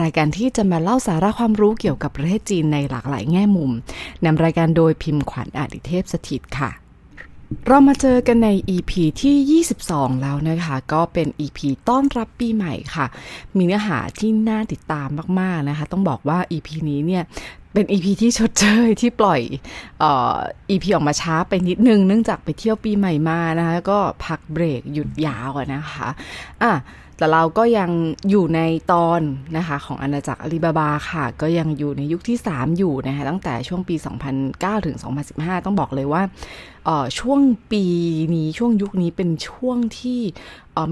รายการที่จะมาเล่าสาระความรู้เกี่ยวกับประเทศจีนในหลากหลายแง่มุมนำรายการโดยพิมพ์ขวัญอาดิเทพสถิตค่ะ เรามาเจอกันใน EP ที่ 22 แล้วนะคะ ก็เป็น EP ต้อนรับปีใหม่ค่ะ มีเนื้อหาที่น่าติดตามมากๆนะคะ ต้องบอกว่า EP นี้เนี่ยเป็น EP ที่ชดเชยที่ปล่อยเอ่อ EP ออกมาช้าไปนิดนึง เนื่องจากไปเที่ยวปีใหม่มานะคะก็พักเบรกหยุดยาวนะคะอะ แต่เราก็ยังอยู่ในตอนนะคะของอาณาจักรอาลีบาบาค่ะ ก็ยังอยู่ในยุคที่ 3 อยู่นะคะตั้งแต่ช่วงปี 2009 ถึง 2015 ต้องบอกเลยว่าช่วงปีนี้ช่วงยุคนี้เป็นช่วงที่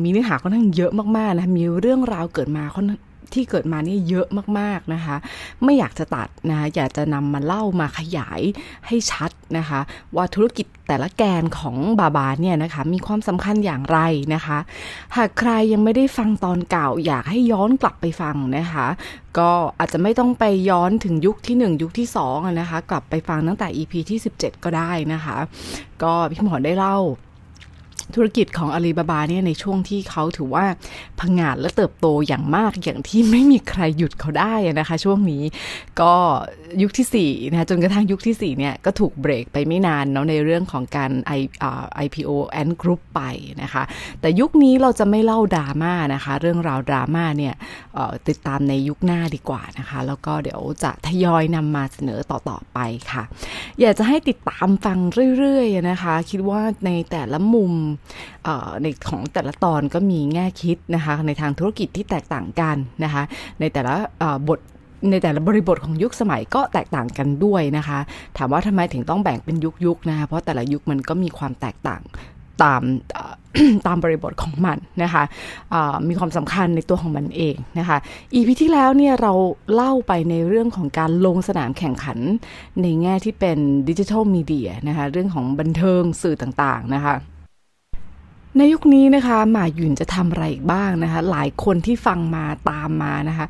มีเนื้อหาค่อนข้างเยอะมากๆนะมีเรื่องราวเกิดมาค่อน ที่เกิดมานี่เยอะมากๆนะคะ ไม่อยากจะตัดนะคะอยากจะนำมาเล่ามาขยายให้ชัดนะคะ ว่าธุรกิจแต่ละแกนของบาบาเนี่ยนะคะมีความสำคัญอย่างไรนะคะ หากใครยังไม่ได้ฟังตอนเก่า อยากให้ย้อนกลับไปฟังนะคะ ก็อาจจะไม่ต้องไปย้อนถึงยุคที่ 1 ยุคที่2อะนะคะ กลับไปฟังตั้งแต่ EP ที่ 17 ก็ได้นะคะ ก็พี่หมอได้เล่า ธุรกิจของอาลีบาบาเนี่ยในช่วงที่เขาถือว่าพังงาดและเติบโตอย่างมากอย่างที่ไม่มีใครหยุดเขาได้นะคะ ช่วงนี้ก็ ยุคที่4นะจนกระทั่งยุคที่4เนี่ยก็ถูกเบรกไปไม่นานเนาะในเรื่องของการ I, uh, IPO and Group ไปนะคะ แต่ยุคนี้เราจะไม่เล่าดราม่านะคะ เรื่องราวดราม่าเนี่ยติดตามในยุคหน้าดีกว่านะคะ แล้วก็เดี๋ยวจะทยอยนำมาเสนอต่อ ๆ ไปค่ะ อยากจะให้ติดตามฟังเรื่อย ๆ นะคะ คิดว่าในแต่ละมุมในของแต่ละตอนก็มีแง่คิดนะคะ ในทางธุรกิจที่แตกต่างกันนะคะ ในแต่ละบท ในแต่ละบริบทของยุคสมัยก็แตกต่างกันด้วยนะคะ ถามว่าทำไมถึงต้องแบ่งเป็นยุคๆนะคะเพราะแต่ละยุคมันก็มีความแตกต่างตามตามบริบทของมันนะคะมีความสำคัญในตัวของมันเองนะคะ อีพีที่แล้วเนี่ยเราเล่าไปในเรื่องของการลงสนามแข่งขัน ในแง่ที่เป็นดิจิทัลมีเดียนะคะเรื่องของบันเทิงสื่อต่างๆนะคะ ในยุคนี้นะคะหมาหยุ่นจะทำอะไรอีกบ้างนะคะ หลายคนที่ฟังมาตามมานะคะ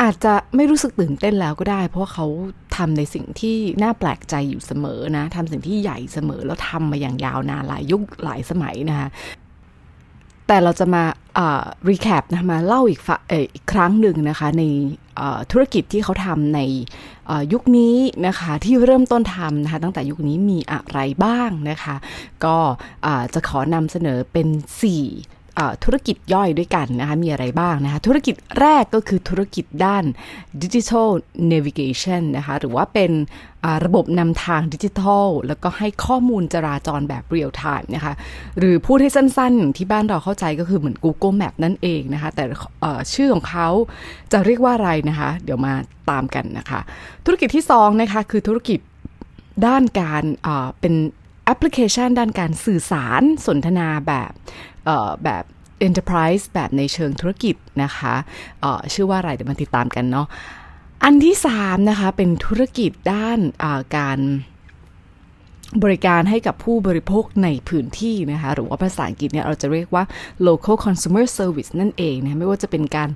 อาจจะไม่รู้สึกตื่นเต้นแล้วก็ได้ เพราะเขาทำในสิ่งที่น่าแปลกใจอยู่เสมอนะทำสิ่งที่ใหญ่เสมอแล้วทำมาอย่างยาวนานหลายยุคหลายสมัยนะคะแต่เราจะมารีแคปนะมาเล่าอีกอีกครั้งหนึ่งนะคะ ใน ธุรกิจที่เขาทำในยุคนี้นะคะที่เริ่มต้นทำนะคะตั้งแต่ยุคนี้มีอะไรบ้างนะคะ ก็จะขอนำเสนอเป็น 4 ธุรกิจย่อยด้วยกันนะคะมีอะไรบ้างนะคะธุรกิจแรกก็คือธุรกิจด้าน Digital Navigation นะคะหรือว่าเป็นระบบนำทางดิจิทัล แล้วก็ให้ข้อมูลจราจรแบบเรียลไทม์นะคะหรือพูดให้สั้นๆ ที่บ้านเราเข้าใจก็คือเหมือน Google Map นั่นเองนะคะแต่ชื่อของเขาจะเรียกว่าอะไรนะคะ เดี๋ยวมาตามกันนะคะ ธุรกิจที่2นะคะคือธุรกิจด้านการเป็นแอปพลิเคชันด้านการสื่อสารสนทนาแบบ แบบ Enterprise แบบในเชิงธุรกิจนะคะชื่อว่าอะไรเดี๋ยวมาติดตามกันเนาะอันที่ 3 นะคะ เป็นธุรกิจด้านการบริการให้กับผู้บริโภคในพื้นที่นะคะ หรือว่าภาษาอังกฤษเนี่ยเราจะเรียกว่า local consumer service นั่นเองนะไม่ว่าจะเป็นการ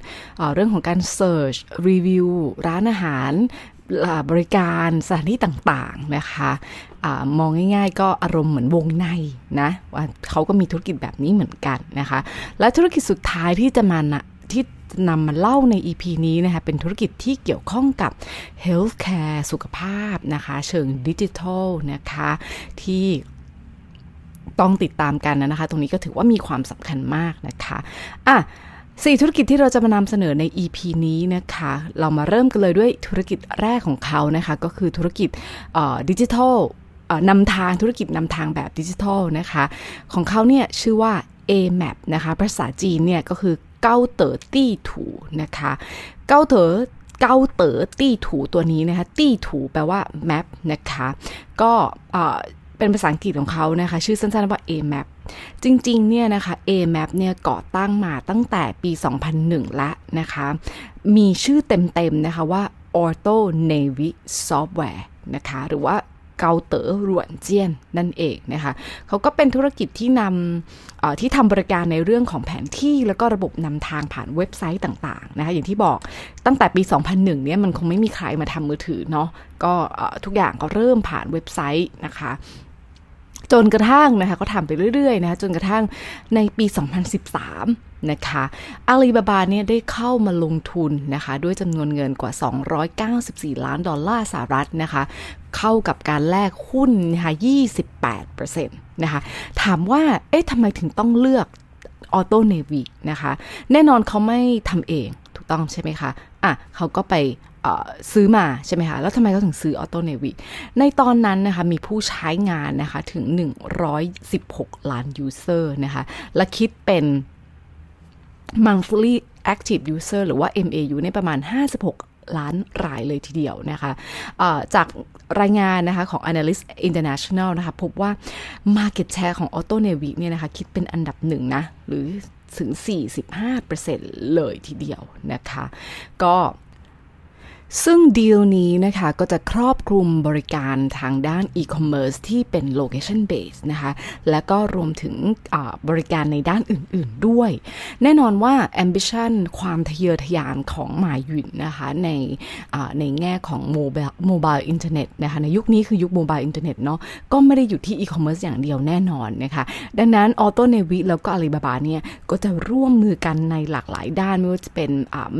เรื่องของการ search review ร้านอาหารบริการสถานที่ต่างๆนะคะ มองง่าย ๆ ก็อารมณ์เหมือนวงในนะว่าเขาก็มีธุรกิจแบบนี้เหมือนกันนะคะ และธุรกิจสุดท้ายที่จะมานะที่นำมาเล่าใน EP นี้นะคะเป็นธุรกิจที่เกี่ยวข้องกับ healthcare สุขภาพนะคะเชิงดิจิทัลนะคะที่ต้องติดตามกันนะคะ ตรงนี้ก็ถือว่ามีความสำคัญมากนะคะอะสี่ธุรกิจที่เราจะมานำเสนอใน EP นี้นะคะ เรามาเริ่มกันเลยด้วยธุรกิจแรกของเขานะคะ ก็คือธุรกิจดิจิทัล นำทางธุรกิจนำทางแบบดิจิทัลนะคะ ของเขาเนี่ยชื่อว่า AMAP นะคะ ภาษาจีนเนี่ยก็คือเก้าเต๋อตี้ถูนะคะเก้าเต๋อเก้าเต๋อตี้ถูตัวนี้นะคะ ตี้ถูแปลว่า map นะคะ ก็เป็นภาษาอังกฤษของเขานะคะ ชื่อสั้นๆว่า AMAP จริงๆ เนี่ยนะคะ AMAP เนี่ยก่อตั้งมาตั้งแต่ปี 2001แล้วนะคะ มีชื่อเต็มๆ นะคะว่า Auto Navy Software นะคะ หรือว่า เกาเต๋อหรวนเจียนนั่นเองนะคะเขาก็เป็นธุรกิจที่นำที่ทำบริการในเรื่องของแผนที่แล้วก็ระบบนำทางผ่านเว็บไซต์ต่างๆนะคะอย่างที่บอกตั้งแต่ปี 2001 เนี่ยมันคงไม่มีใครมาทำมือถือเนาะก็ทุกอย่างก็เริ่มผ่านเว็บไซต์นะคะ จนกระทั่งนะคะก็ทำไปเรื่อยๆนะคะจนกระทั่งในปี 2013 นะคะอาลีบาบาเนี่ยได้เข้ามาลงทุนนะคะด้วยจำนวนเงินกว่า 294 ล้านดอลลาร์สหรัฐนะคะเข้ากับการแลกหุ้นนะคะ28%นะคะถามว่าเอ๊ะทำไมถึงต้องเลือก AutoNavi นะคะ แน่นอนเขาไม่ทำเองถูกต้องใช่ไหมคะอะเขาก็ไปซื้อมาใช่ไหมคะ แล้วทำไมเขาถึงซื้อ AutoNaviในตอนนั้นนะคะ มีผู้ใช้งานนะคะ ถึง 116 ล้านยูเซอร์นะคะ และคิดเป็น monthly active user หรือว่า MAU ในประมาณ 56 ล้านรายเลยทีเดียวนะคะะจากรายงานนะคะของ Analyst International นะคะ พบว่า Market Share ของ Auto Navy เนี่ยนะคะ คิดเป็นอันดับหนึ่งนะ หรือถึง 45%เลยทีเดียวนะคะ ก็ ซึ่งดีลนี้นะคะก็จะครอบคลุมบริการทางด้านอีคอมเมิร์ซที่เป็น location base นะคะและก็รวมถึงบริการในด้านอื่น ๆด้วย แน่นอนว่า ambition ความทะเยอทะยานของหม่าหยุนนะคะในในแง่ของ mobile mobile internet นะคะในยุคนี้คือยุค mobile internet เนาะก็ไม่ได้อยู่ที่อีคอมเมิร์ซอย่างเดียวแน่นอนนะคะดังนั้น AutoNavi แล้วก็อาลีบาบาเนี่ยก็จะร่วมมือกันในหลากหลายด้านไม่ว่าจะเป็น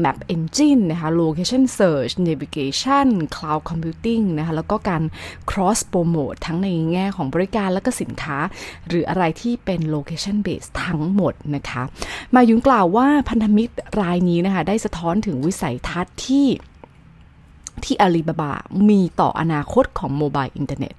map engine นะคะ location search navigation cloud computing นะคะแล้วก็การ cross promote ทั้งในแง่ของบริการและก็สินค้า หรืออะไรที่เป็น location base ทั้งหมดนะคะ มายุงกล่าวว่าพันธมิตรรายนี้นะคะได้สะท้อนถึงวิสัยทัศน์ที่ ที่อาลีบาบา มีต่ออนาคตของโมบายอินเทอร์เน็ต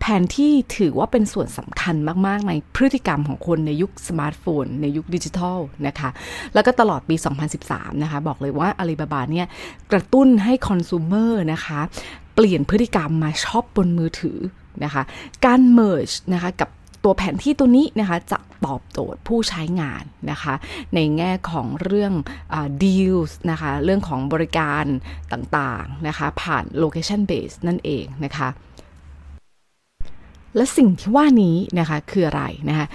แผนที่ถือว่าเป็นส่วนสำคัญมาก ๆ ในพฤติกรรมของคนในยุคสมาร์ทโฟน ในยุคดิจิทัลนะคะ แล้วก็ตลอดปี 2013 นะคะ บอกเลยว่าอาลีบาบาเนี่ย กระตุ้นให้ consumer นะคะ เปลี่ยนพฤติกรรมมาช็อปบนมือถือนะคะ การ merge นะคะกับ ตัวแผนที่ตัวนี้นะคะจะตอบโจทย์ผู้ใช้งานนะคะ ในแง่ของเรื่อง deals นะคะ เรื่องของบริการต่างๆนะคะ ผ่าน location base นั่นเองนะคะ และสิ่งที่ว่านี้นะคะคืออะไรนะคะ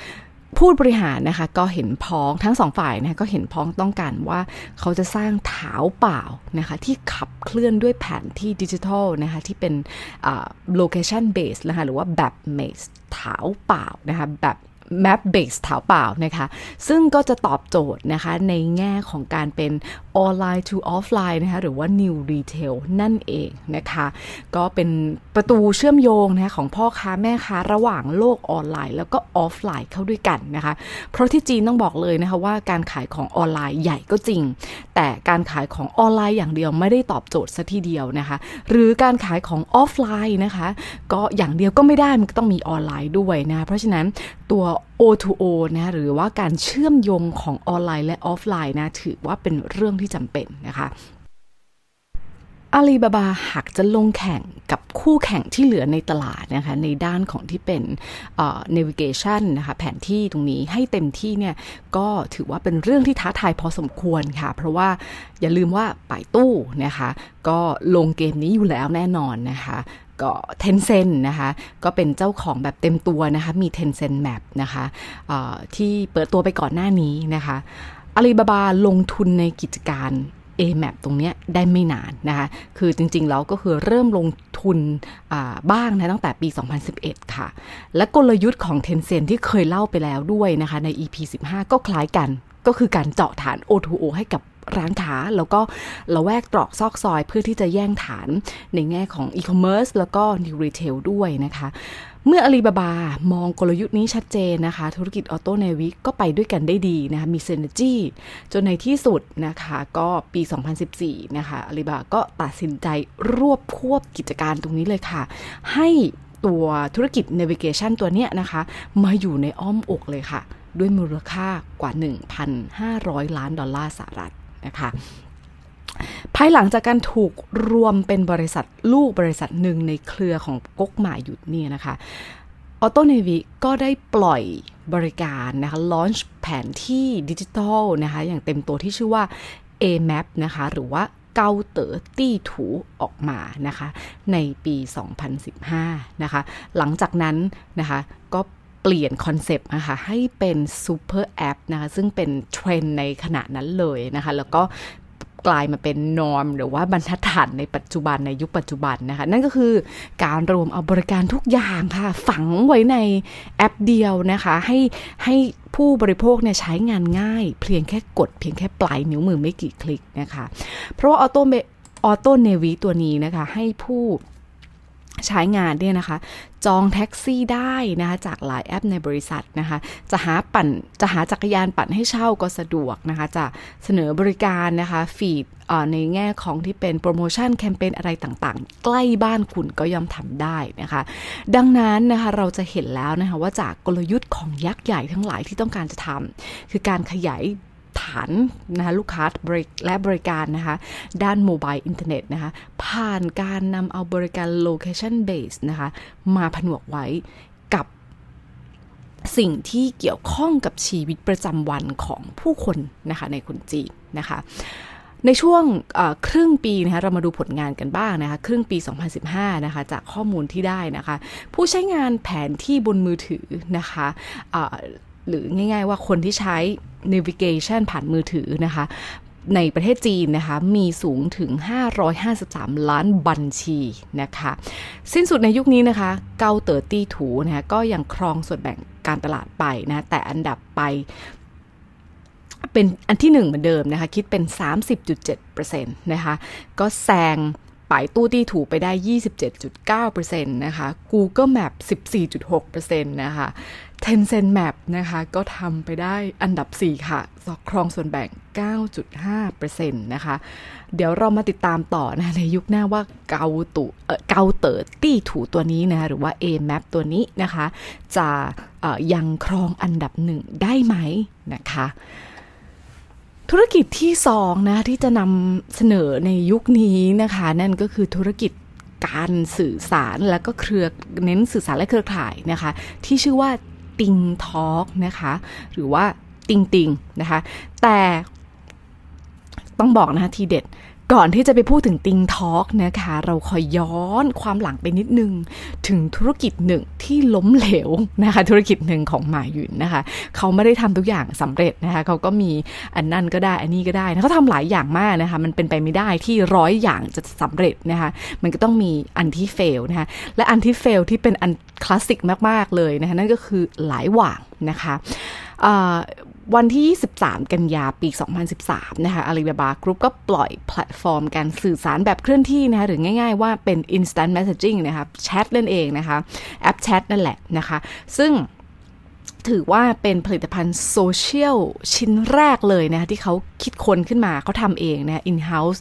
ผู้บริหารนะคะก็เห็นพ้องทั้งสองฝ่ายนะคะก็เห็นพ้องต้องการว่าเขาจะสร้างเท้าเปล่านะคะที่ขับเคลื่อนด้วยแผนที่ดิจิทัลนะคะที่เป็น location based นะคะหรือว่าแบบ maze เท้าเปล่านะคะแบบ Map Base ถาเปล่านะคะ ซึ่งก็จะตอบโจทย์นะคะในแง่ของการเป็นออนไลน์ to ออฟไลน์นะคะหรือว่า New Retail นั่นเองนะคะ ก็เป็นประตูเชื่อมโยงนะคะของพ่อค้าแม่ค้าระหว่างโลกออนไลน์ แล้วก็ออฟไลน์เข้าด้วยกันนะคะ เพราะที่จีนต้องบอกเลยนะคะว่าการขายของออนไลน์ใหญ่ก็จริง แต่การขายของออนไลน์อย่างเดียวไม่ได้ตอบโจทย์ซะทีเดียวนะคะ หรือการขายของออฟไลน์นะคะ ก็อย่างเดียวก็ไม่ได้มันก็ต้องมีออนไลน์ด้วยนะเพราะฉะนั้นตัว O2O นะหรือว่าการเชื่อมโยงของออนไลน์และออฟไลน์นะถือว่าเป็นเรื่องที่จำเป็นนะคะอาลีบาบาหากจะลงแข่งกับคู่แข่งที่เหลือในตลาดนะคะในด้านของที่เป็น navigation นะคะแผนที่ตรงนี้ให้เต็มที่เนี่ยก็ถือว่าเป็นเรื่องที่ท้าทายพอสมควรค่ะ เพราะว่าอย่าลืมว่าป่ายตู้นะคะก็ลงเกมนี้อยู่แล้วแน่นอนนะคะ ก็เทนเซนนะคะก็เป็นเจ้าของแบบเต็มตัวนะคะมี Tencent Map นะคะที่เปิดตัวไปก่อนหน้านี้นะคะอาลีบาบาลงทุนในกิจการ AMAP ตรงนี้ได้ไม่นานนะคะ คือจริงๆ แล้วก็คือเริ่มลงทุนบ้างนะตั้งแต่ปี 2011 ค่ะ และกลยุทธ์ของ Tencent ที่เคยเล่าไปแล้วด้วยนะคะใน EP 15 ก็คล้ายกัน ก็คือการเจาะฐาน O2O ให้กับ ร้านค้าแล้วก็ละแวกตรอกซอกซอยเพื่อที่จะแย่งฐานในแง่ของอีคอมเมิร์ซแล้วก็ New Retail ด้วยนะคะ เมื่ออาลีบาบามองกลยุทธ์นี้ชัดเจนนะคะ ธุรกิจออโตเนวิก็ไปด้วยกันได้ดีนะคะมีเซนจีจนในที่สุดนะคะก็ปี 2014 นะคะอาลีบาก็ตัดสินใจรวบควบกิจการตรงนี้เลยค่ะ ให้ตัวธุรกิจ Navigation ตัวเนี้ยนะคะ มาอยู่ในอ้อมอกเลยค่ะ ด้วยมูลค่ากว่า 1,500 ล้านดอลลาร์สหรัฐ นะคะภายหลังจากการถูกรวมเป็นบริษัทลูกบริษัทหนึ่งในเครือของก๊กหม่าหยุนเนี่ยนะคะ AutoNavi ก็ได้ปล่อยบริการนะคะ launch แผนที่ดิจิทัลนะคะอย่างเต็มตัวที่ชื่อว่า AMAP นะคะหรือว่าเกาเต๋อตี้ถูออกมานะคะในปี 2015 นะคะหลังจากนั้นนะคะก็เปลี่ยน concept นะคะให้เป็น super app นะคะซึ่งเป็นเทรนในขณะนั้นเลยนะคะ แล้วก็กลายมาเป็น norm หรือว่าบรรทัดฐานในปัจจุบันในยุคปัจจุบันนะคะ นั่นก็คือการรวมเอาบริการทุกอย่างค่ะ ฝังไว้ในแอปเดียวนะคะ ให้ให้ผู้บริโภคเนี่ยใช้งานง่าย เพียงแค่กด เพียงแค่ปลายนิ้วมือไม่กี่คลิกนะคะ เพราะว่า Auto AutoNavi ตัวนี้นะคะ ให้ผู้ ใช้งานเนี่ยนะคะ จองแท็กซี่ได้นะคะจากหลายแอปในบริษัทนะคะ จะหาปั่นจะหาจักรยานปั่นให้เช่าก็สะดวกนะคะ จะเสนอบริการนะคะ feed ในแง่ของที่เป็นโปรโมชั่นแคมเปญอะไรต่างๆ ใกล้บ้านคุณก็ย่อมทำได้นะคะ ดังนั้นนะคะเราจะเห็นแล้วนะคะว่าจากกลยุทธ์ของยักษ์ใหญ่ทั้งหลายที่ต้องการจะทำคือการขยายฐานนะคะลูกค้าและบริการนะคะ ด้าน mobile internet นะคะ ผ่านการนำเอาบริการ location base นะคะ มาผนวกไว้กับสิ่งที่เกี่ยวข้องกับชีวิตประจำวันของผู้คนนะคะในคนจีนนะคะในช่วงครึ่งปีนะคะเรามาดูผลงานกันบ้างนะคะครึ่งปี 2015นะคะจากข้อมูลที่ได้นะคะ ผู้ใช้งานแผนที่บนมือถือนะคะ หรือง่ายๆว่าคนที่ใช้ navigation ผ่านมือถือนะคะ ในประเทศจีนนะคะ มีสูงถึง 553 ล้านบัญชีนะคะ สิ้นสุดในยุคนี้นะคะ เกาเต๋อตี้ถูนะคะก็ยังครองส่วนแบ่งการตลาดไปนะ แต่อันดับไปเป็นอันที่หนึ่งเหมือนเดิมนะคะ คิดเป็น 30.7%นะคะ ก็แซง ป่ายตู้ตี้ถูไปได้ 27.9%นะคะ Google Map 14.6%นะคะ Tencent Map นะคะก็ทำไปได้อันดับ 4 ค่ะครองส่วนแบ่ง 9.5%นะคะ เดี๋ยวเรามาติดตามต่อนะในยุคหน้าว่าเกาตุเกาเต๋อตี้ถูตัวนี้นะหรือว่า A Map ตัวนี้นะคะ จะยังครองอันดับหนึ่งได้ไหมนะคะ ธุรกิจที่สองนะที่จะนำเสนอในยุคนี้นะคะ นั่นก็คือธุรกิจการสื่อสารและก็เครือเน้นสื่อสารและเครือข่ายนะคะ ที่ชื่อว่าติงทอล์กนะคะ หรือว่าติงติงนะคะ แต่ต้องบอกนะคะทีเด็ด ก่อนที่จะไปพูดถึงติงทอล์กนะคะ เราคอยย้อนความหลังไปนิดนึง ถึงธุรกิจหนึ่งที่ล้มเหลวนะคะ ธุรกิจหนึ่งของหมายุนนะคะ เขาไม่ได้ทำทุกอย่างสำเร็จนะคะเขาก็มีอันนั่นก็ได้ อันนี้ก็ได้นะเขาทำหลายอย่างมากนะคะ มันเป็นไปไม่ได้ที่ร้อยอย่างจะสำเร็จนะคะ มันก็ต้องมีอันที่ fail นะคะ และอันที่ fail ที่เป็นอันคลาสสิกมากๆเลยนะคะนั่นก็คือ Laiwang นะคะ วันที่ 23 กันยาปี 2013 นะคะ Alibaba Group ก็ปล่อยแพลตฟอร์มการสื่อสารแบบเคลื่อนที่นะคะหรือง่ายๆว่าเป็น instant messaging นะคะแชทนั่นเองนะคะแอปแชทนั่นแหละนะคะ ซึ่งถือว่าเป็นผลิตภัณฑ์โซเชียลชิ้นแรกเลยนะคะที่เขาคิดค้นขึ้นมาเขาทำเองนะ in house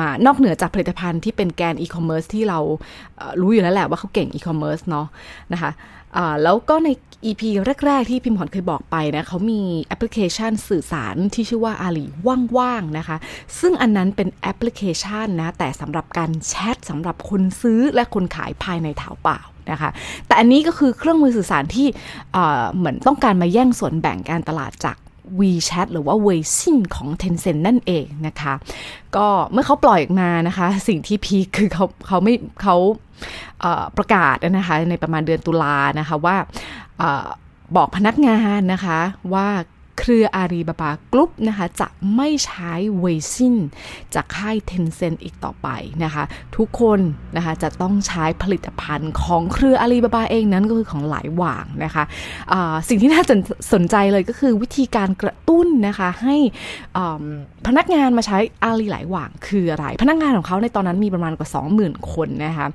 มานอกเหนือจากผลิตภัณฑ์ที่เป็นแกนอีคอมเมิร์ซที่เรารู้อยู่แล้วแหละว่าเขาเก่งอีคอมเมิร์ซเนาะนะคะ แล้วก็ใน EP แรก ๆ ที่พิมพ์หอนเคยบอกไปนะเขามีแอปพลิเคชันสื่อสารที่ชื่อว่า AliWangwang นะคะ ซึ่งอันนั้นเป็นแอปพลิเคชันนะแต่สำหรับการแชทสำหรับคนซื้อและคนขายภายใน Taobao นะคะแต่อันนี้ก็คือเครื่องมือสื่อสารที่เหมือนต้องการมาแย่งส่วนแบ่งการตลาดจาก WeChat หรือว่า Weixin ของ Tencent นั่นเองนะคะ ก็เมื่อเขาปล่อยออกมานะคะ สิ่งที่ peakือเขาเขาไม่เขา ประกาศนะคะในประมาณเดือนตุลานะคะว่าบอกพนักงานนะคะว่า เครือ Alibaba Group นะคะจะไม่ใช้ Weixin จากค่าย Tencent อีกต่อไปนะคะทุกคนนะคะจะต้องใช้ผลิตภัณฑ์ของเครืออาลีบาบาเองนั้นก็คือของ Laiwang นะคะะสิ่งที่น่าสนใจเลยก็คือวิธีการกระตุ้นนะคะให้พนักงานมาใช้อาลีหลายหว่างคืออะไร พนักงานของเขาในตอนนั้นมีประมาณกว่า 20,000 คนนะคะ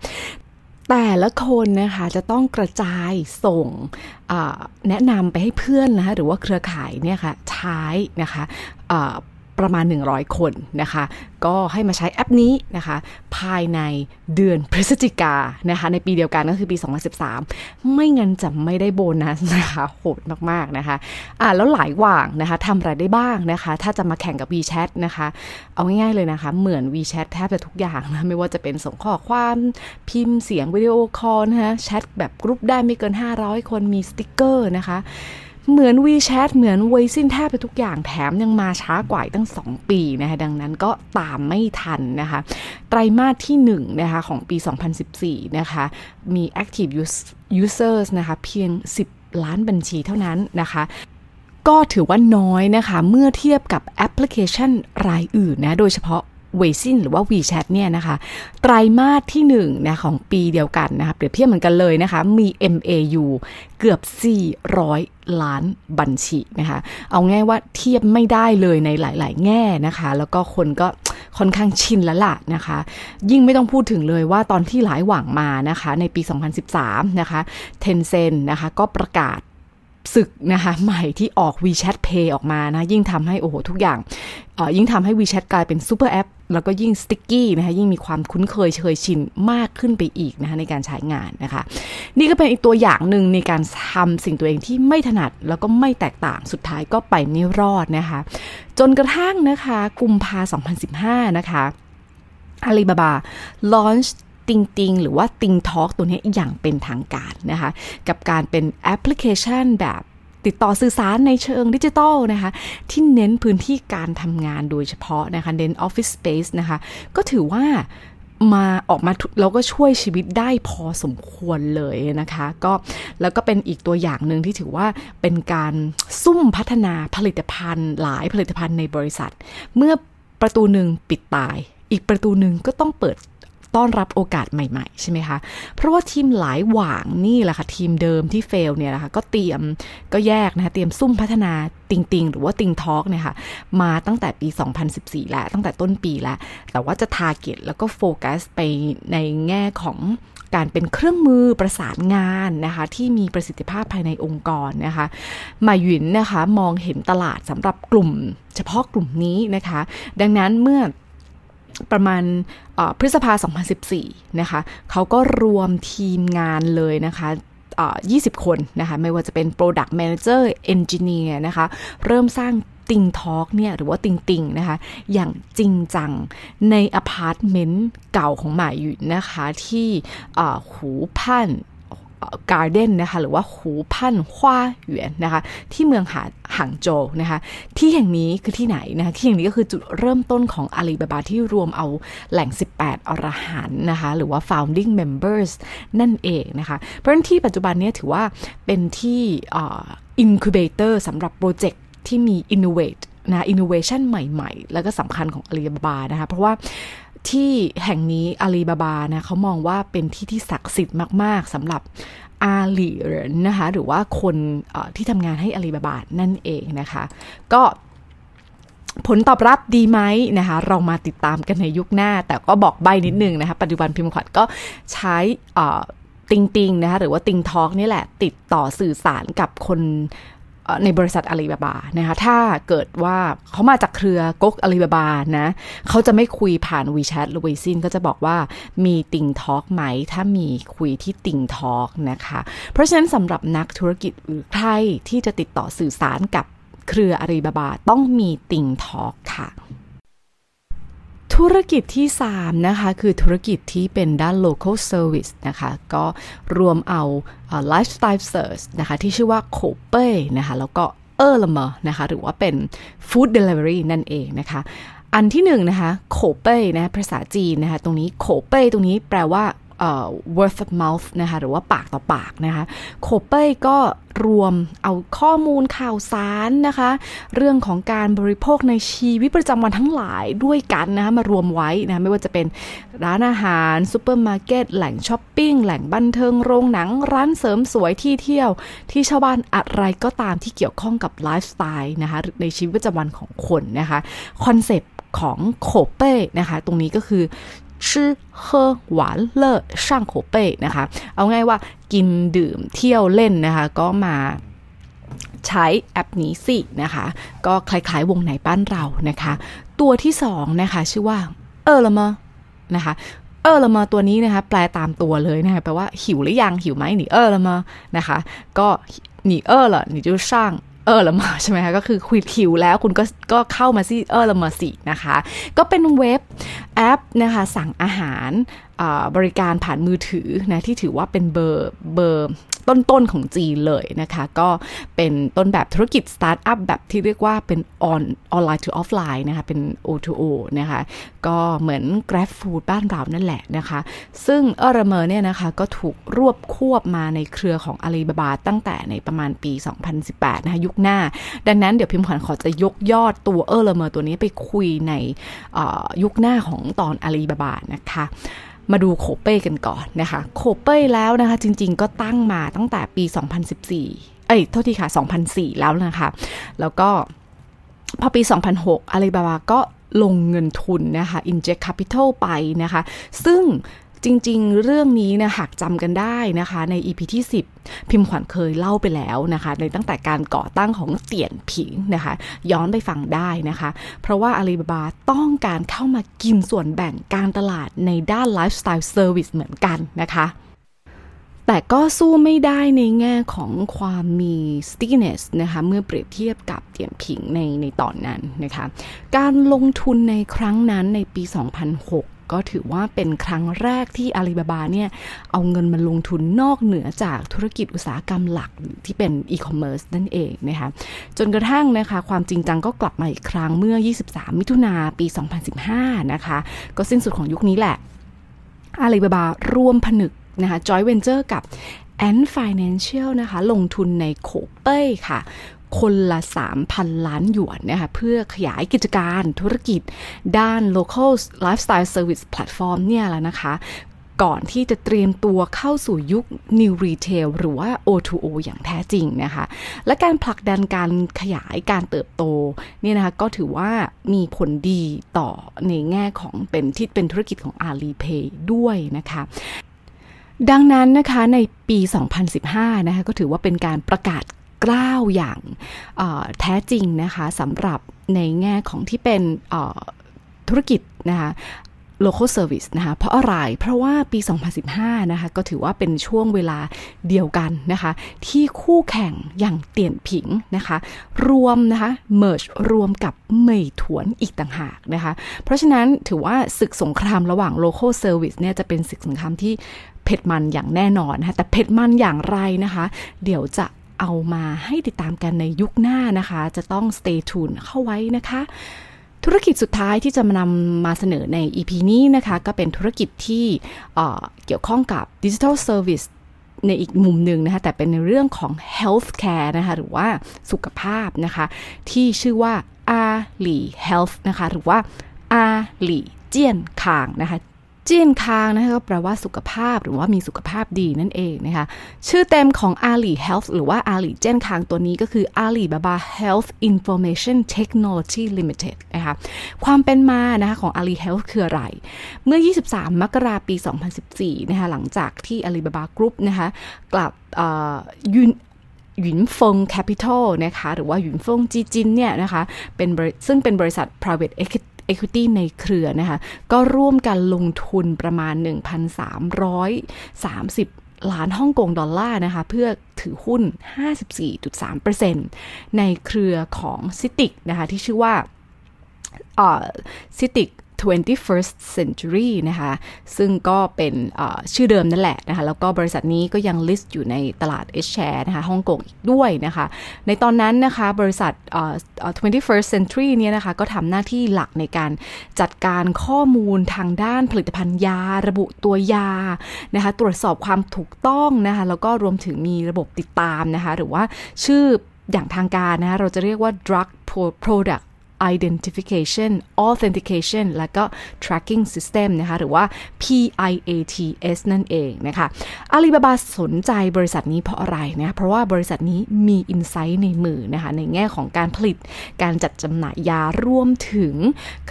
แต่ละคนนะคะจะต้องกระจายส่งแนะนำไปให้เพื่อนนะคะหรือว่าเครือข่ายเนี่ยค่ะใช้นะคะ ประมาณ 100 คนนะคะ ก็ให้มาใช้แอปนี้นะคะ ภายในเดือนพฤศจิกานะคะ ในปีเดียวกันก็คือปี 2013 ไม่งั้นจะไม่ได้โบนัสนะคะโหดมากๆนะคะอ่าแล้วหลายหวังนะคะทำอะไรได้บ้างนะคะ ถ้าจะมาแข่งกับ WeChat นะคะ เอาง่ายๆเลยนะคะ เหมือน WeChat แทบจะทุกอย่างนะ ไม่ว่าจะเป็นส่งข้อความพิมพ์เสียงวิดีโอคอลนะคะแชทแบบกรุ๊ปได้ไม่เกิน 500 คนมีสติกเกอร์นะคะ เหมือน WeChat เหมือน Weixin แทบไปทุกอย่างแถมยังมาช้ากว่าตั้ง 2 ปีนะคะดังนั้นก็ตามไม่ทันนะคะ ไตรมาสที่1นะคะของปี 2014 นะคะมี active users นะคะเพียง 10 ล้านบัญชีเท่านั้นนะคะก็ถือว่าน้อยนะคะ เมื่อเทียบกับแอปพลิเคชันรายอื่นนะ โดยเฉพาะ เวยซินหรือว่า WeChat เนี่ยนะคะ ไตรมาสที่1นะของปีเดียวกันนะคะเปรียบเทียบเหมือนกันเลยนะคะ มี MAU เกือบ 400 ล้านบัญชีนะคะ เอาง่ายว่าเทียบไม่ได้เลยในหลาย ๆ แง่นะคะ แล้วก็คนก็ค่อนข้างชินแล้วล่ะนะคะ ยิ่งไม่ต้องพูดถึงเลยว่าตอนที่หลายหวังมานะคะ ในปี 2013 นะคะ Tencent นะคะก็ประกาศ ศึกนะคะใหม่ที่ออก WeChat Pay ออกมานะ ยิ่งทำให้โอ้โหทุกอย่างยิ่งทำให้ WeChat กลายเป็น super app แล้วก็ยิ่ง sticky นะคะยิ่งมีความคุ้นเคยเชยชินมากขึ้นไปอีกนะคะในการใช้งานนะคะ นี่ก็เป็นอีกตัวอย่างหนึ่งในการทำสิ่งตัวเองที่ไม่ถนัดแล้วก็ไม่แตกต่างสุดท้ายก็ไปไม่รอดนะคะ จนกระทั่งนะคะกุมภา2015 นะคะอาลีบาบา launch ติงติงหรือว่าติงทอ k ตัวนี้อย่างเป็นทางการนะคะ กับการเป็นแอปพลิเคชันแบบติดต่อสื่อสารในเชิงดิจิทัลนะคะ ที่เน้นพื้นที่การทำงานโดยเฉพาะนะคะ เน้นออฟฟิศสเปซนะคะ ก็ถือว่ามาออกมาแล้วก็ช่วยชีวิตได้พอสมควรเลยนะคะ ก็แล้วก็เป็นอีกตัวอย่างหนึ่งที่ถือว่าเป็นการซุ่มพัฒนาผลิตภัณฑ์ หลายผลิตภัณฑ์ในบริษัท เมื่อประตูหนึ่งปิดตาย อีกประตูหนึ่งก็ต้องเปิด ต้อนรับโอกาสใหม่ๆ ใช่ไหมคะ เพราะว่าทีมหลายหว่างนี่แหละค่ะ ทีมเดิมที่เฟลเนี่ยนะคะก็เตรียมก็แยกนะคะเตรียมซุ่มพัฒนาติงติงหรือว่าติงทอกเนี่ยค่ะมาตั้งแต่ปี 2014 แล้ว ตั้งแต่ต้นปีแล้ว แต่ว่าจะทาร์เก็ตแล้วก็โฟกัสไปในแง่ของการเป็นเครื่องมือประสานงานนะคะที่มีประสิทธิภาพภายในองค์กรนะคะมาหยินนะคะมองเห็นตลาดสำหรับกลุ่ม เฉพาะกลุ่มนี้นะคะ ดังนั้นเมื่อ ประมาณพฤษภา 2014 นะคะเขาก็รวมทีมงานเลยนะคะ20 คนนะคะ ไม่ว่าจะเป็น Product Manager Engineer นะคะ เริ่มสร้าง DingTalk เนี่ย หรือว่าติงติงนะคะ อย่างจริงจังในอพาร์ตเมนต์เก่าของหม่าหยุนนะคะ ที่หูพัน Garden นะคะหรือว่าหูพันฮวาเหวียนนะคะที่เมืองหาหังโจวนะคะที่แห่งนี้คือที่ไหนนะคะที่แห่งนี้ก็คือจุดเริ่มต้นของอาลีบาบาที่รวมเอาเหล่า 18 อรหันต์นะคะหรือว่า founding members นั่นเองนะคะเพราะฉะนั้นที่ปัจจุบันนี้ถือว่าเป็นที่ incubator สำหรับโปรเจกต์ที่มี innovate นะ innovation ใหม่ ๆ แล้วก็สำคัญของอาลีบาบานะคะเพราะว่า ที่แห่งนี้อาลีบาบานะเขามองว่าเป็นที่ที่ศักดิ์สิทธิ์มาก ๆสำหรับอาลีนะคะหรือว่าคนที่ทำงานให้อาลีบาบานั่นเองนะคะ ก็ผลตอบรับดีไหมนะคะ เรามาติดตามกันในยุคหน้า แต่ก็บอกใบนิดนึงนะคะ ปัจจุบันพิมพ์ขวัญก็ใช้ติงติงนะคะหรือว่าติงทอกนี่แหละ ติดต่อสื่อสารกับคน ในบริษัทอาลีบาบานะคะถ้าเกิดว่าเขามาจากเครือก๊กอาลีบาบานะเขาจะไม่คุยผ่านวีแชทหรือวีซินก็จะบอกว่ามีติ่งทอล์กไหม ถ้ามีคุยที่ติ่งทอล์กนะคะ เพราะฉะนั้นสำหรับนักธุรกิจหรือใครที่จะติดต่อสื่อสารกับเครืออาลีบาบาต้องมีติ่งทอล์กค่ะ ธุรกิจที่ 3 นะคะ คือธุรกิจที่เป็นด้าน local service นะคะ ก็รวมเอา lifestyle search นะคะ ที่ชื่อว่าโคเป้นะคะ แล้วก็เออร์ลเมอนะคะ หรือว่าเป็น food delivery นั่นเองนะคะ อันที่หนึ่งนะคะโคเป้นะภาษาจีนนะคะ ตรงนี้โคเป้ตรงนี้แปลว่า word of mouth นะคะหรือว่าปากต่อปากนะคะโคเป้ก็รวมเอาข้อมูลข่าวสารนะคะ เรื่องของการบริโภคในชีวิตประจำวันทั้งหลายด้วยกันนะคะมารวมไว้นะไม่ว่าจะเป็นร้านอาหารซูเปอร์มาร์เก็ตแหล่งช้อปปิ้งแหล่งบันเทิงโรงหนัง ร้านเสริมสวยที่เที่ยว ที่ชาวบ้านอะไรก็ตามที่เกี่ยวข้องกับไลฟ์สไตล์นะคะในชีวิตประจำวันของคนนะคะคอนเซปต์ของโคเป้นะคะ ตรงนี้ก็คือ 吃喝玩乐上口碑นะคะ เอาง่ายว่ากินดื่มเที่ยวเล่นนะคะ ก็มาใช้แอปนี้สินะคะ ก็คล้าย ๆ วงไหนบ้านเรานะคะ ตัวที่สองนะคะ ชื่อว่า เออละมนะคะเออละมาตัวนี้นะคะแปลตามตัวเลยนะคะแปลว่าหิวหรือยังหิวไหมหนีเออละมานะคะ ก็หนีเออละหนีจะช่าง เออละมาใช่ไหมคะก็คือคุยผิวแล้วคุณก็ก็เข้ามาสิเออละมาสินะคะ ก็เป็นเว็บแอปนะคะสั่งอาหารบริการผ่านมือถือนะที่ถือว่าเป็นเบอร์เบอร์ต้นๆของจีนเลยนะคะ ก็เป็นต้นแบบธุรกิจสตาร์ทอัพแบบที่เรียกว่าเป็น on online to offline นะคะ เป็น O2O นะคะ ก็เหมือน Grab Food บ้านเรานั่นแหละนะคะ ซึ่งเออร์เมอร์เนี่ยนะคะก็ถูกรวบควบมาในเครือของอาลีบาบาตั้งแต่ในประมาณปี 2018 นะคะยุคหน้า ดังนั้นเดี๋ยวพิมพ์ขวัญขอจะยกยอดตัวเออร์เมอร์ตัวนี้ไปคุยในยุคหน้าของตอนอาลีบาบานะคะ มาดูโคเป้กันก่อนนะคะ โคเป้แล้วนะคะจริงๆก็ตั้งมาตั้งแต่ปี 2014 เอ้ยโทษทีค่ะ 2004 แล้วนะคะ แล้วก็พอปี 2006อาลีบาบาก็ลงเงินทุนนะคะ inject capital ไปนะคะ ซึ่ง จริงๆ เรื่องนี้นะหากจำกันได้นะคะ ใน EP ที่ 10 พิมพ์ขวัญเคยเล่าไปแล้วนะคะ ในตั้งแต่การก่อตั้งของเตี่ยนผิงนะคะ ย้อนไปฟังได้นะคะ เพราะว่าอาลีบาบาต้องการเข้ามากินส่วนแบ่งการตลาดในด้าน lifestyle service เหมือนกันนะคะแต่ก็สู้ไม่ได้ในแง่ของความมี stickiness นะคะ เมื่อเปรียบเทียบกับเตียนผิงในในตอนนั้นนะคะ การลงทุนในครั้งนั้นในปี 2006 ก็ถือว่าเป็นครั้งแรกที่อาลีบาบาเนี่ย เอาเงินมาลงทุนนอกเหนือจากธุรกิจอุตสาหกรรมหลักที่เป็นอีคอมเมิร์ซนั่นเองนะคะจนกระทั่งนะคะ ความจริงจังก็กลับมาอีกครั้งเมื่อ 23 มิถุนาปี 2015 นะคะ ก็สิ้นสุดของยุคนี้แหละอาลีบาบารวมผนึกนะคะจอยเวนเจอร์กับ Ant Financial นะคะ ลงทุนในโคเป้ค่ะ คนละ 3,000 ล้านหยวนนะคะเพื่อขยายกิจการธุรกิจด้าน local lifestyle service platform เนี่ยแหละนะคะก่อนที่จะเตรียมตัวเข้าสู่ยุค New Retail หรือว่า O2O อย่างแท้จริงนะคะ และการผลักดันการขยายการเติบโตเนี่ยนะคะก็ถือว่ามีผลดีต่อในแง่ของเป็นที่เป็นธุรกิจของ Alipay ด้วยนะคะ ดังนั้นนะคะในปี 2015 นะคะก็ถือว่าเป็นการประกาศ กล้าวอย่างแท้จริงนะคะสำหรับในแง่ของที่เป็นธุรกิจนะคะ local service นะคะ เพราะอะไร เพราะว่าปี 2015 นะคะ ก็ถือว่าเป็นช่วงเวลาเดียวกันนะคะ ที่คู่แข่งอย่างเตียนผิงนะคะ รวมนะคะ merge รวมกับเมยถวนอีกต่างหากนะคะ เพราะฉะนั้นถือว่าศึกสงครามระหว่าง local service เนี่ยจะเป็นศึกสงครามที่เผ็ดมันอย่างแน่นอนนะคะแต่เผ็ดมันอย่างไรนะคะ เดี๋ยวจะ เอามาให้ติดตามกันในยุคหน้านะคะ จะต้อง stay tuned เข้าไว้นะคะ ธุรกิจสุดท้ายที่จะมานำมาเสนอใน EP นี้นะคะ ก็เป็นธุรกิจที่เกี่ยวข้องกับ Digital Service ในอีกมุมหนึ่งนะคะ แต่เป็นในเรื่องของ healthcare นะคะ หรือว่าสุขภาพนะคะ ที่ชื่อว่าอาหลี่ Health นะคะ หรือว่าอาหลีเจียนคางนะคะ เจียนคางนะคะก็แปลว่าสุขภาพหรือว่ามีสุขภาพดีนั่นเองนะคะ ชื่อเต็มของ Ali Health หรือว่า Ali เจียนคางตัวนี้ก็คือ Alibaba Health Information Technology Limited นะคะความเป็นมานะคะของ Ali Health คืออะไร เมื่อ 23 มกราปี 2014 นะคะหลังจากที่ Alibaba Group นะคะกับหยุนฟง Capital นะคะหรือว่าหยุนฟงจีจินเนี่ยนะคะเป็นซึ่งเป็นบริษัท private equity ในเครือนะคะ ก็ร่วมกันลงทุนประมาณ 1,330ล้านฮ่องกงดอลลาร์นะคะ เพื่อถือหุ้น 54.3%ในเครือของซิติกนะคะ ที่ชื่อว่าซิติก 21st century นะคะ ซึ่งก็เป็นชื่อเดิมนั่นแหละนะคะ แล้วก็บริษัทนี้ก็ยัง list อยู่ในตลาด H share นะคะฮ่องกงอีกด้วยนะคะ ในตอนนั้นนะคะ บริษัท 21st century เนี่ยนะคะ ก็ทำหน้าที่หลักในการจัดการข้อมูลทางด้านผลิตภัณฑ์ยา ระบุตัวยานะคะ ตรวจสอบความถูกต้องนะคะ แล้วก็รวมถึงมีระบบติดตามนะคะ หรือว่าชื่ออย่างทางการนะคะ เราจะเรียกว่า drug product Identification Authentication และก็ Tracking System นะคะหรือว่า PIATS นั่นเองนะคะอาลีบาบาสนใจบริษัทนี้เพราะอะไรนะเพราะว่าบริษัทนี้มีอินไซต์ในมือนะคะในแง่ของการผลิตการจัดจำหน่ายยารวมถึง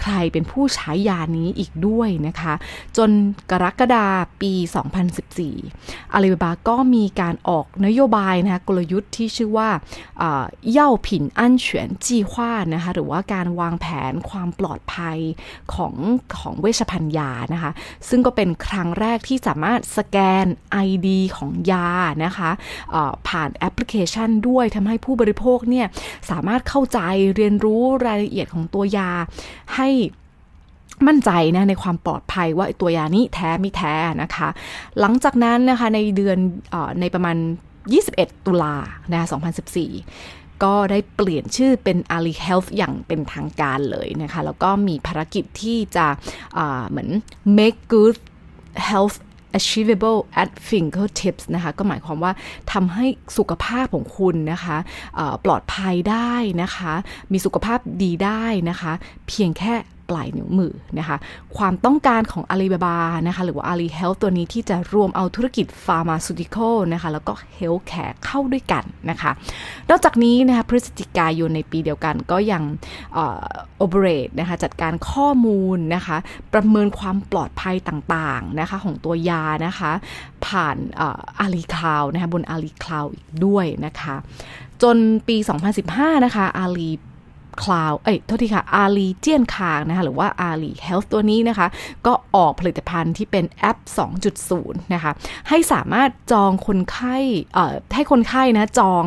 ใครเป็นผู้ใช้ยานี้อีกด้วยนะคะ จนกรกฎาปี 2014อาลีบาบาก็มีการออกนโยบายนะคะกลยุทธ์ที่ชื่อว่าเย่าผินอันเฉียนจีฮวานะคะหรือว่าการวางแผนความปลอดภัยของของเวชภัณฑ์ยานะคะ ซึ่งก็เป็นครั้งแรกที่สามารถสแกน ID ของยานะคะผ่านแอปพลิเคชันด้วยทำให้ผู้บริโภคเนี่ยสามารถเข้าใจเรียนรู้รายละเอียดของตัวยาให้มั่นใจนะในความปลอดภัยว่าตัวยานี้แท้ไม่แท้นะคะ หลังจากนั้นนะคะในเดือนอในประมาณ 21 ตุลานะ2014 ก็ได้เปลี่ยนชื่อเป็น Ali Health อย่างเป็นทางการเลยนะคะ แล้วก็มีภารกิจที่จะเหมือน make good health achievable at fingertips นะคะ ก็หมายความว่าทำให้สุขภาพของคุณนะคะปลอดภัยได้นะคะ มีสุขภาพดีได้นะคะ เพียงแค่ ลายนิ้วมือนะคะ ความต้องการของอาลีบาบานะคะหรือว่า Ali Health ตัวนี้ที่จะรวมเอาธุรกิจ pharmaceutical นะคะแล้วก็ healthcare เข้าด้วยกันนะคะ นอกจากนี้นะคะพฤศจิกายนในปีเดียวกันก็ยัง operate นะคะจัดการข้อมูลนะคะประเมินความปลอดภัยต่างๆนะคะของตัวยานะคะผ่าน Ali Cloud นะคะบน Ali Cloud อีกด้วยนะคะ จนปี 2015 นะคะ Ali Cloud เอ้ยโทษทีค่ะอาลีเจียนคางนะคะหรือว่า Ali Health ตัวนี้นะคะ ก็ออกผลิตภัณฑ์ที่เป็นแอป 2.0 นะคะ ให้สามารถจองคนไข้เอ่อให้คนไข้นะจอง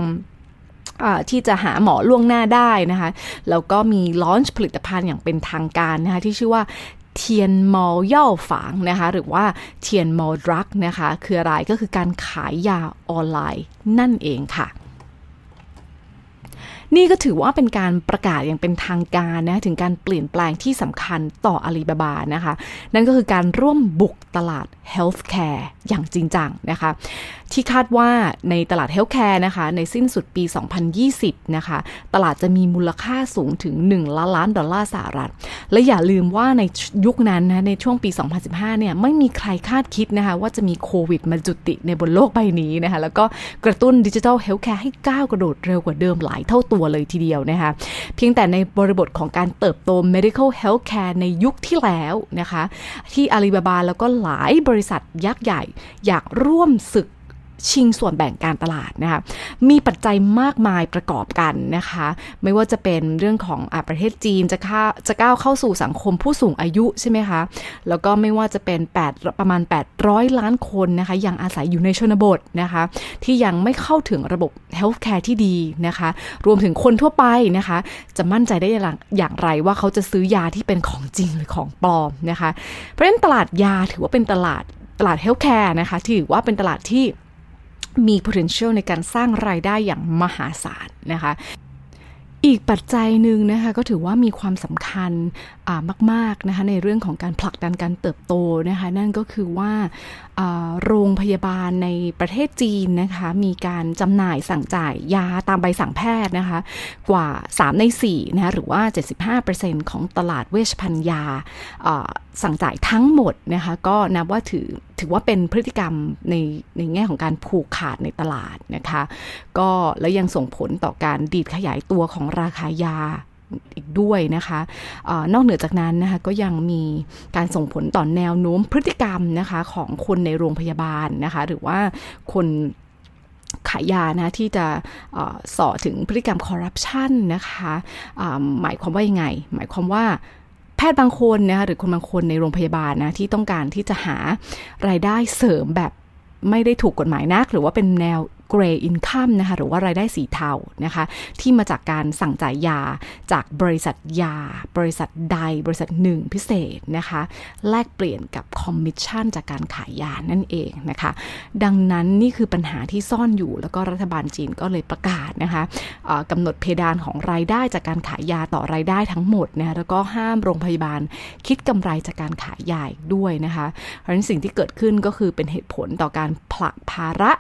ที่จะหาหมอล่วงหน้าได้นะคะ แล้วก็มี launch ผลิตภัณฑ์อย่างเป็นทางการนะคะ ที่ชื่อว่า Tmall 药房นะคะ หรือว่า Tmall drug นะคะ คืออะไรก็คือการขายยาออนไลน์นั่นเองค่ะ นี่ก็ถือว่าเป็นการประกาศอย่างเป็นทางการนะถึงการเปลี่ยนแปลงที่สำคัญต่ออาลีบาบานะคะ นั่นก็คือการร่วมบุกตลาด healthcare อย่างจริงจังนะคะ ที่คาดว่าในตลาด healthcare นะคะ ในสิ้นสุดปี 2020 นะคะ ตลาดจะมีมูลค่าสูงถึง 1 ล้านล้านดอลลาร์สหรัฐ และอย่าลืมว่าในยุคนั้นนะในช่วงปี 2015 เนี่ยไม่มีใครคาดคิดนะคะว่าจะมีโควิดมาจุติในบนโลกใบนี้นะคะแล้วก็กระตุ้นดิจิทัล healthcare ให้ก้าวกระโดดเร็วกว่าเดิมหลายเท่าตัวเลยทีเดียวนะคะเพียงแต่ในบริบทของการเติบโต medical healthcare ในยุคที่แล้วนะคะที่อาลีบาบาแล้วก็หลายบริษัทยักษ์ใหญ่ อยากร่วมศึก ชิงส่วนแบ่งการตลาดนะคะ มีปัจจัยมากมายประกอบกันนะคะ ไม่ว่าจะเป็นเรื่องของอประเทศจีนจะข้าจะก้าวเข้าสู่สังคมผู้สูงอายุใช่ไหมคะ แล้วก็ไม่ว่าจะเป็น 8 ประมาณ 800 ล้านคนนะคะ ยังอาศัยอยู่ในชนบทนะคะ ที่ยังไม่เข้าถึงระบบ healthcare ที่ดีนะคะ รวมถึงคนทั่วไปนะคะ จะมั่นใจได้อย่างไรว่าเขาจะซื้อยาที่เป็นของจริงหรือของปลอมนะคะ เพราะฉะนั้นตลาดยาถือว่าเป็นตลาดตลาด healthcare นะคะถือว่าเป็นตลาดที่ มี potential ในการสร้างรายได้อย่างมหาศาลนะคะ อีกปัจจัยหนึ่งนะคะก็ถือว่ามีความสำคัญมาก ๆ นะคะในเรื่องของการผลักดันการเติบโตนะคะนั่นก็คือว่าโรงพยาบาลในประเทศจีนนะคะมีการจำหน่ายสั่งจ่ายยาตามใบสั่งแพทย์นะคะกว่า 3 ใน4นะคะหรือว่า 75%ของตลาดเวชภัณฑ์ยาสั่งจ่ายทั้งหมดนะคะก็นับว่าถือ ถือว่าเป็นพฤติกรรมในในแง่ของการผูกขาดในตลาดนะคะ ก็แล้วยังส่งผลต่อการดีดขยายตัวของราคายาอีกด้วยนะคะอนอกเหนือจากนั้นนะคะก็ยังมีการส่งผลต่อนแนวโน้มพฤติกรรมนะคะของคนในโรงพยาบาลนะคะ หรือว่าคนขายยานะที่จะสอถึงพฤติกรรมคอร์รัปชันนะคะหมายความว่ายังไง หมายความว่า แพทย์บางคนนะคะหรือคนบางคนในโรงพยาบาลนะที่ต้องการที่จะหารายได้เสริมแบบไม่ได้ถูกกฎหมายนัก หรือว่าเป็นแนว gray income นะคะหรือว่ารายได้สีเทานะคะที่มาจากการสั่งจ่ายยาจากบริษัทยา บริษัทใดบริษัทหนึ่งพิเศษนะคะแลกเปลี่ยนกับคอมมิชชั่นจากการขายยานั่นเองนะคะดังนั้นนี่คือปัญหาที่ซ่อนอยู่แล้วก็รัฐบาลจีนก็เลยประกาศนะคะกำหนดเพดานของรายได้จากการขายยาต่อรายได้ทั้งหมดนะแล้วก็ห้ามโรงพยาบาลคิดกำไรจากการขายยาด้วยนะคะเพราะฉะนั้นสิ่งที่เกิดขึ้นก็คือเป็นเหตุผลต่อการผลักภาระ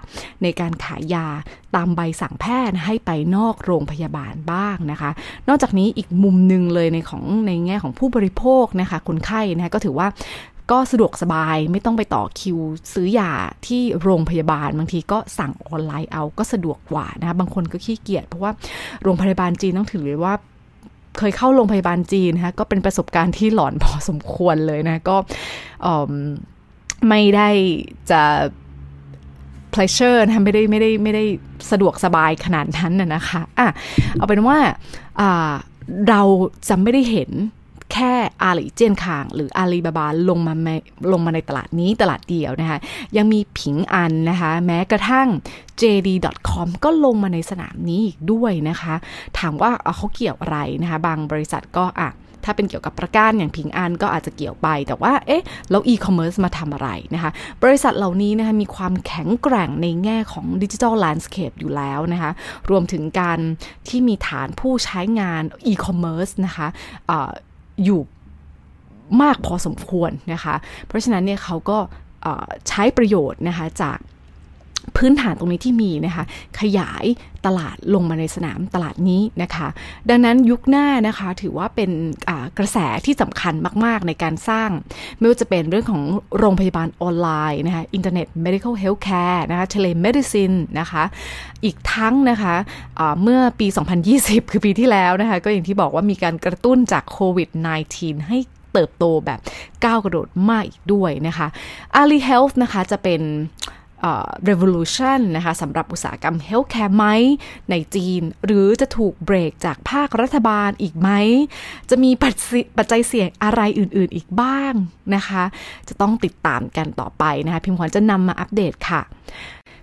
ในการขายยาตามใบสั่งแพทย์ให้ไปนอกโรงพยาบาลบ้างนะคะ นอกจากนี้อีกมุมหนึ่งเลยในของในแง่ของผู้บริโภคนะคะคนไข้นะคะก็ถือว่าก็สะดวกสบายไม่ต้องไปต่อคิวซื้อยาที่โรงพยาบาล บางทีก็สั่งออนไลน์เอาก็สะดวกกว่านะคะบางคนก็ขี้เกียจเพราะว่าโรงพยาบาลจีนต้องถือเลยว่าเคยเข้าโรงพยาบาลจีนนะคะก็เป็นประสบการณ์ที่หลอนพอสมควรเลยนะ ก็ไม่ได้จะ pleasure นะไม่ได้ไม่ได้ไม่ได้สะดวกสบายขนาดนั้นน่ะนะคะอะเอาเป็นว่าเราจะไม่ได้เห็นแค่อาลีเจียนคาง หรืออาลีบาบาลงมาลงมาในตลาดนี้ตลาดเดียวนะคะยังมีผิงอันนะคะแม้กระทั่ง JD.com ก็ลงมาในสนามนี้อีกด้วยนะคะ ถามว่าเขาเกี่ยวอะไรนะคะ บางบริษัทก็อะ ถ้าเป็นเกี่ยวกับประกันอย่างพิงอันก็อาจจะเกี่ยวไป แต่ว่าเอ๊ะแล้วอีคอมเมิร์ซมาทำอะไรนะคะบริษัทเหล่านี้นะคะมีความแข็งแกร่งในแง่ของ digital landscape อยู่แล้วนะคะรวมถึงการที่มีฐานผู้ใช้งานอีคอมเมิร์ซนะคะออยู่มากพอสมควรนะคะ เพราะฉะนั้นเนี่ยเขาก็ใช้ประโยชน์นะคะจาก พื้นฐานตรงนี้ที่มีนะคะ ขยายตลาดลงมาในสนามตลาดนี้นะคะ ดังนั้นยุคหน้านะคะถือว่าเป็นกระแสที่สำคัญมากๆในการสร้าง ไม่ว่าจะเป็นเรื่องของโรงพยาบาลออนไลน์นะคะอินเทอร์เน็ต medical health care นะคะ telemedicine นะคะ อีกทั้งนะคะเมื่อปี 2020 คือปีที่แล้วนะคะ ก็อย่างที่บอกว่ามีการกระตุ้นจากโควิด -19 ให้เติบโตแบบก้าวกระโดดมากอีกด้วยนะคะ Ali Health นะคะจะเป็น revolution นะคะสำหรับอุตสาหกรรม healthcare ไหมในจีน หรือจะถูกเบรกจากภาครัฐบาลอีกไหม จะมีปัจจัยเสี่ยงอะไรอื่นๆอีกบ้างนะคะ จะต้องติดตามกันต่อไปนะคะ พิมพ์ขวัญจะนำมาอัปเดตค่ะ